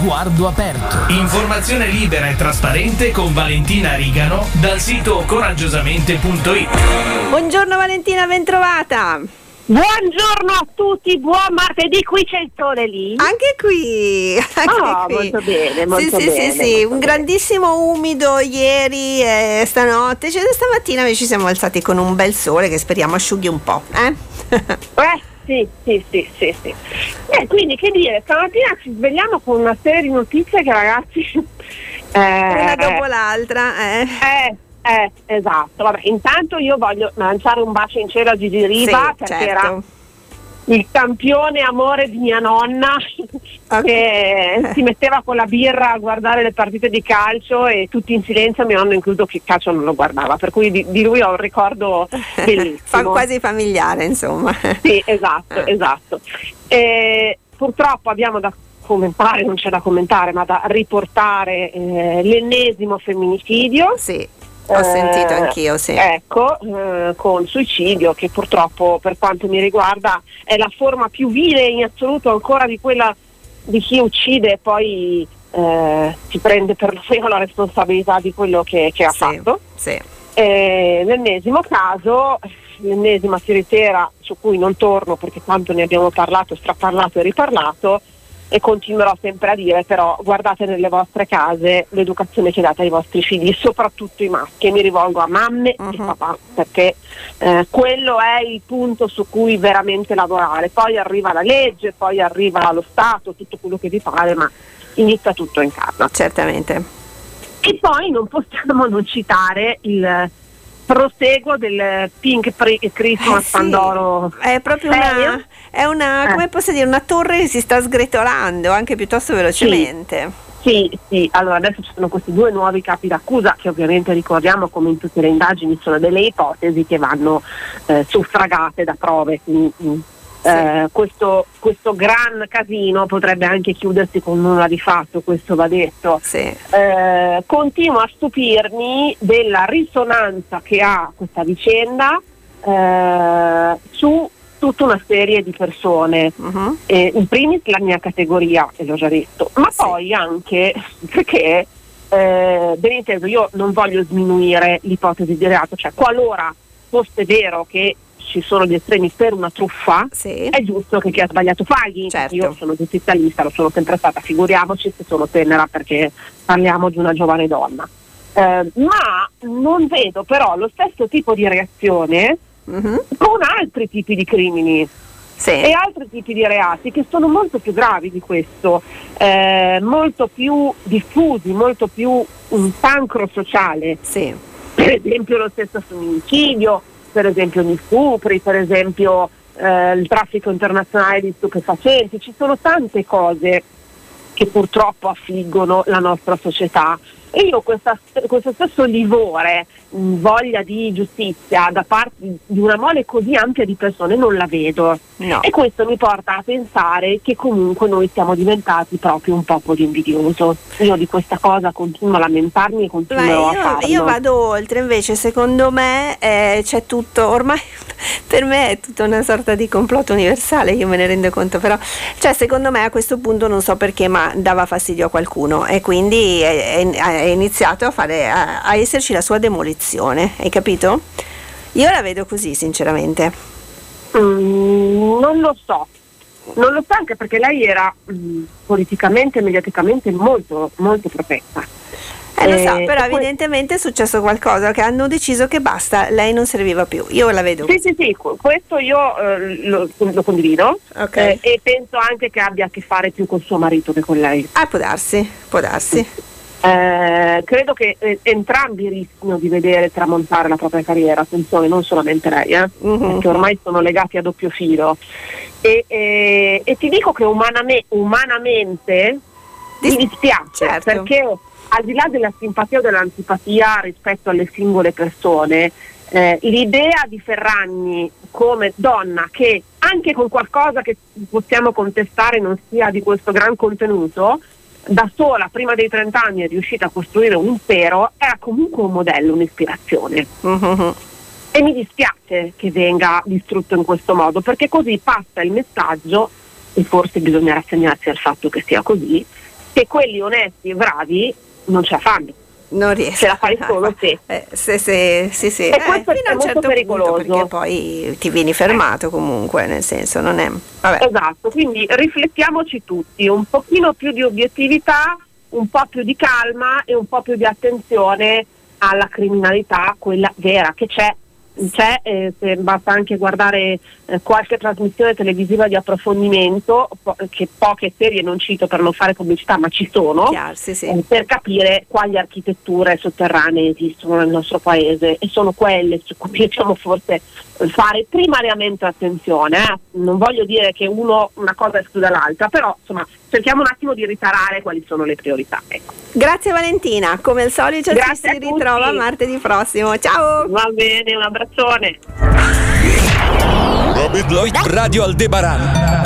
sguardo aperto. Informazione libera e trasparente con Valentina Rigano dal sito coraggiosamente.it. Buongiorno Valentina, bentrovata. Buongiorno a tutti, buon martedì, qui c'è il sole lì. Anche qui. Anche oh, qui. molto bene, molto sì, bene. Sì, sì, sì, un bene. grandissimo umido ieri e stanotte, cioè stamattina invece ci siamo alzati con un bel sole che speriamo asciughi un po', eh? Eh, sì, sì, sì, sì, sì. Eh, quindi che dire, stamattina ci svegliamo con una serie di notizie che ragazzi... eh, Una dopo l'altra, eh. Eh, eh, esatto. Vabbè, intanto io voglio lanciare un bacio in cielo a Gigi Riva Sì, perché certo. era il campione amore di mia nonna Ok. che si metteva con la birra a guardare le partite di calcio e tutti in silenzio mio nonno incluso che calcio non lo guardava per cui di, di lui ho un ricordo bellissimo quasi familiare, insomma. sì esatto Eh. esatto E purtroppo abbiamo da commentare non c'è da commentare ma da riportare eh, l'ennesimo femminicidio Sì, ho sentito eh, anch'io, sì. Ecco, eh, con suicidio che purtroppo per quanto mi riguarda è la forma più vile in assoluto ancora di quella di chi uccide e poi eh, si prende per lo la responsabilità di quello che, che ha Sì, fatto. sì. Eh, l'ennesimo caso, l'ennesima tiritera su cui non torno perché tanto ne abbiamo parlato, straparlato e riparlato e continuerò sempre a dire però guardate nelle vostre case l'educazione che date ai vostri figli, soprattutto i maschi, e mi rivolgo a mamme e Mhm. papà perché eh, quello è il punto su cui veramente lavorare. Poi arriva la legge, poi arriva lo Stato, tutto quello che vi pare, ma inizia tutto in casa. Certamente. E poi non possiamo non citare il proseguo del Pink Pri- Christmas Eh sì, Pandoro. È proprio una, è una, Eh. come posso dire, una torre che si sta sgretolando anche piuttosto velocemente. Sì, sì, allora adesso ci sono questi due nuovi capi d'accusa che ovviamente ricordiamo come in tutte le indagini sono delle ipotesi che vanno eh, suffragate da prove. Quindi, mm, eh, questo, questo gran casino potrebbe anche chiudersi con nulla di fatto, questo va detto. Sì. Eh, continuo a stupirmi della risonanza che ha questa vicenda eh, su tutta una serie di persone. Eh, in primis la mia categoria, e l'ho già detto, ma Sì. poi anche perché, eh, ben inteso, io non voglio sminuire l'ipotesi di reato, cioè qualora fosse vero che ci sono gli estremi per una truffa, Sì. è giusto che chi ha sbagliato paghi. Certo. Io sono giustizialista, lo sono sempre stata, figuriamoci se sono tenera perché parliamo di una giovane donna. Eh, ma non vedo però lo stesso tipo di reazione Mhm. con altri tipi di crimini Sì. e altri tipi di reati che sono molto più gravi di questo, eh, molto più diffusi, molto più un cancro sociale Sì. per esempio lo stesso femminicidio, per esempio gli stupri, per esempio eh, il traffico internazionale di stupefacenti, ci sono tante cose che purtroppo affliggono la nostra società e io questa- questo stesso livore, mh, voglia di giustizia da parte di una mole così ampia di persone non la vedo No. e questo mi porta a pensare che comunque noi siamo diventati proprio un popolo invidioso. Io di questa cosa continuo a lamentarmi e Ma continuerò a farlo. io vado oltre, invece secondo me eh, c'è tutto, ormai per me è tutta una sorta di complotto universale, io me ne rendo conto, però cioè, secondo me a questo punto non so perché ma dava fastidio a qualcuno e quindi è, è- è iniziato a, fare, a, a esserci la sua demolizione, hai capito? Io la vedo così sinceramente. Mm, non lo so, non lo so anche perché lei era mm, politicamente e mediaticamente molto, molto protetta. Eh, lo so, Eh, però e poi- evidentemente è successo qualcosa che hanno deciso che basta, lei non serviva più. Io la vedo Sì, sì, sì, qu- questo io eh, lo, lo condivido Ok. eh, e penso anche che abbia a che fare più con suo marito che con lei. Ah, può darsi, può darsi. Eh, credo che eh, entrambi rischiano di vedere tramontare la propria carriera, attenzione, non solamente lei, eh, Mhm. perché ormai sono legati a doppio filo. E, e- e ti dico che umaname- umanamente Dis- mi dispiace certo. perché al di là della simpatia o dell'antipatia rispetto alle singole persone, eh, l'idea di Ferragni come donna che anche con qualcosa che possiamo contestare non sia di questo gran contenuto, da sola prima dei 30 anni è riuscita a costruire un impero, era comunque un modello, un'ispirazione. Mhm. E mi dispiace che venga distrutto in questo modo, perché così passa il messaggio, e forse bisogna rassegnarsi al fatto che sia così, che quelli onesti e bravi non ce la fanno. Non riesco. Ce la fai solo te. Eh, se, se, sì, sì. E Eh, questo è fino a un certo pericoloso. perché poi ti vieni fermato comunque, nel senso, non è... Vabbè. Esatto, quindi riflettiamoci tutti, un pochino più di obiettività, un po' più di calma e un po' più di attenzione alla criminalità, quella vera che c'è. C'è, eh, se basta anche guardare eh, qualche trasmissione televisiva di approfondimento, po- che poche serie non cito per non fare pubblicità, ma ci sono, Chiaro, sì, sì. eh, per capire quali architetture sotterranee esistono nel nostro paese e sono quelle su cui dobbiamo forse fare primariamente attenzione. eh. Non voglio dire che uno una cosa escluda l'altra, però insomma cerchiamo un attimo di ritarare quali sono le priorità. ecco. Grazie Valentina, come al solito ci Grazie si a tutti. ritrova martedì prossimo. Ciao! Va bene, un abbraccione. Radio Aldebaran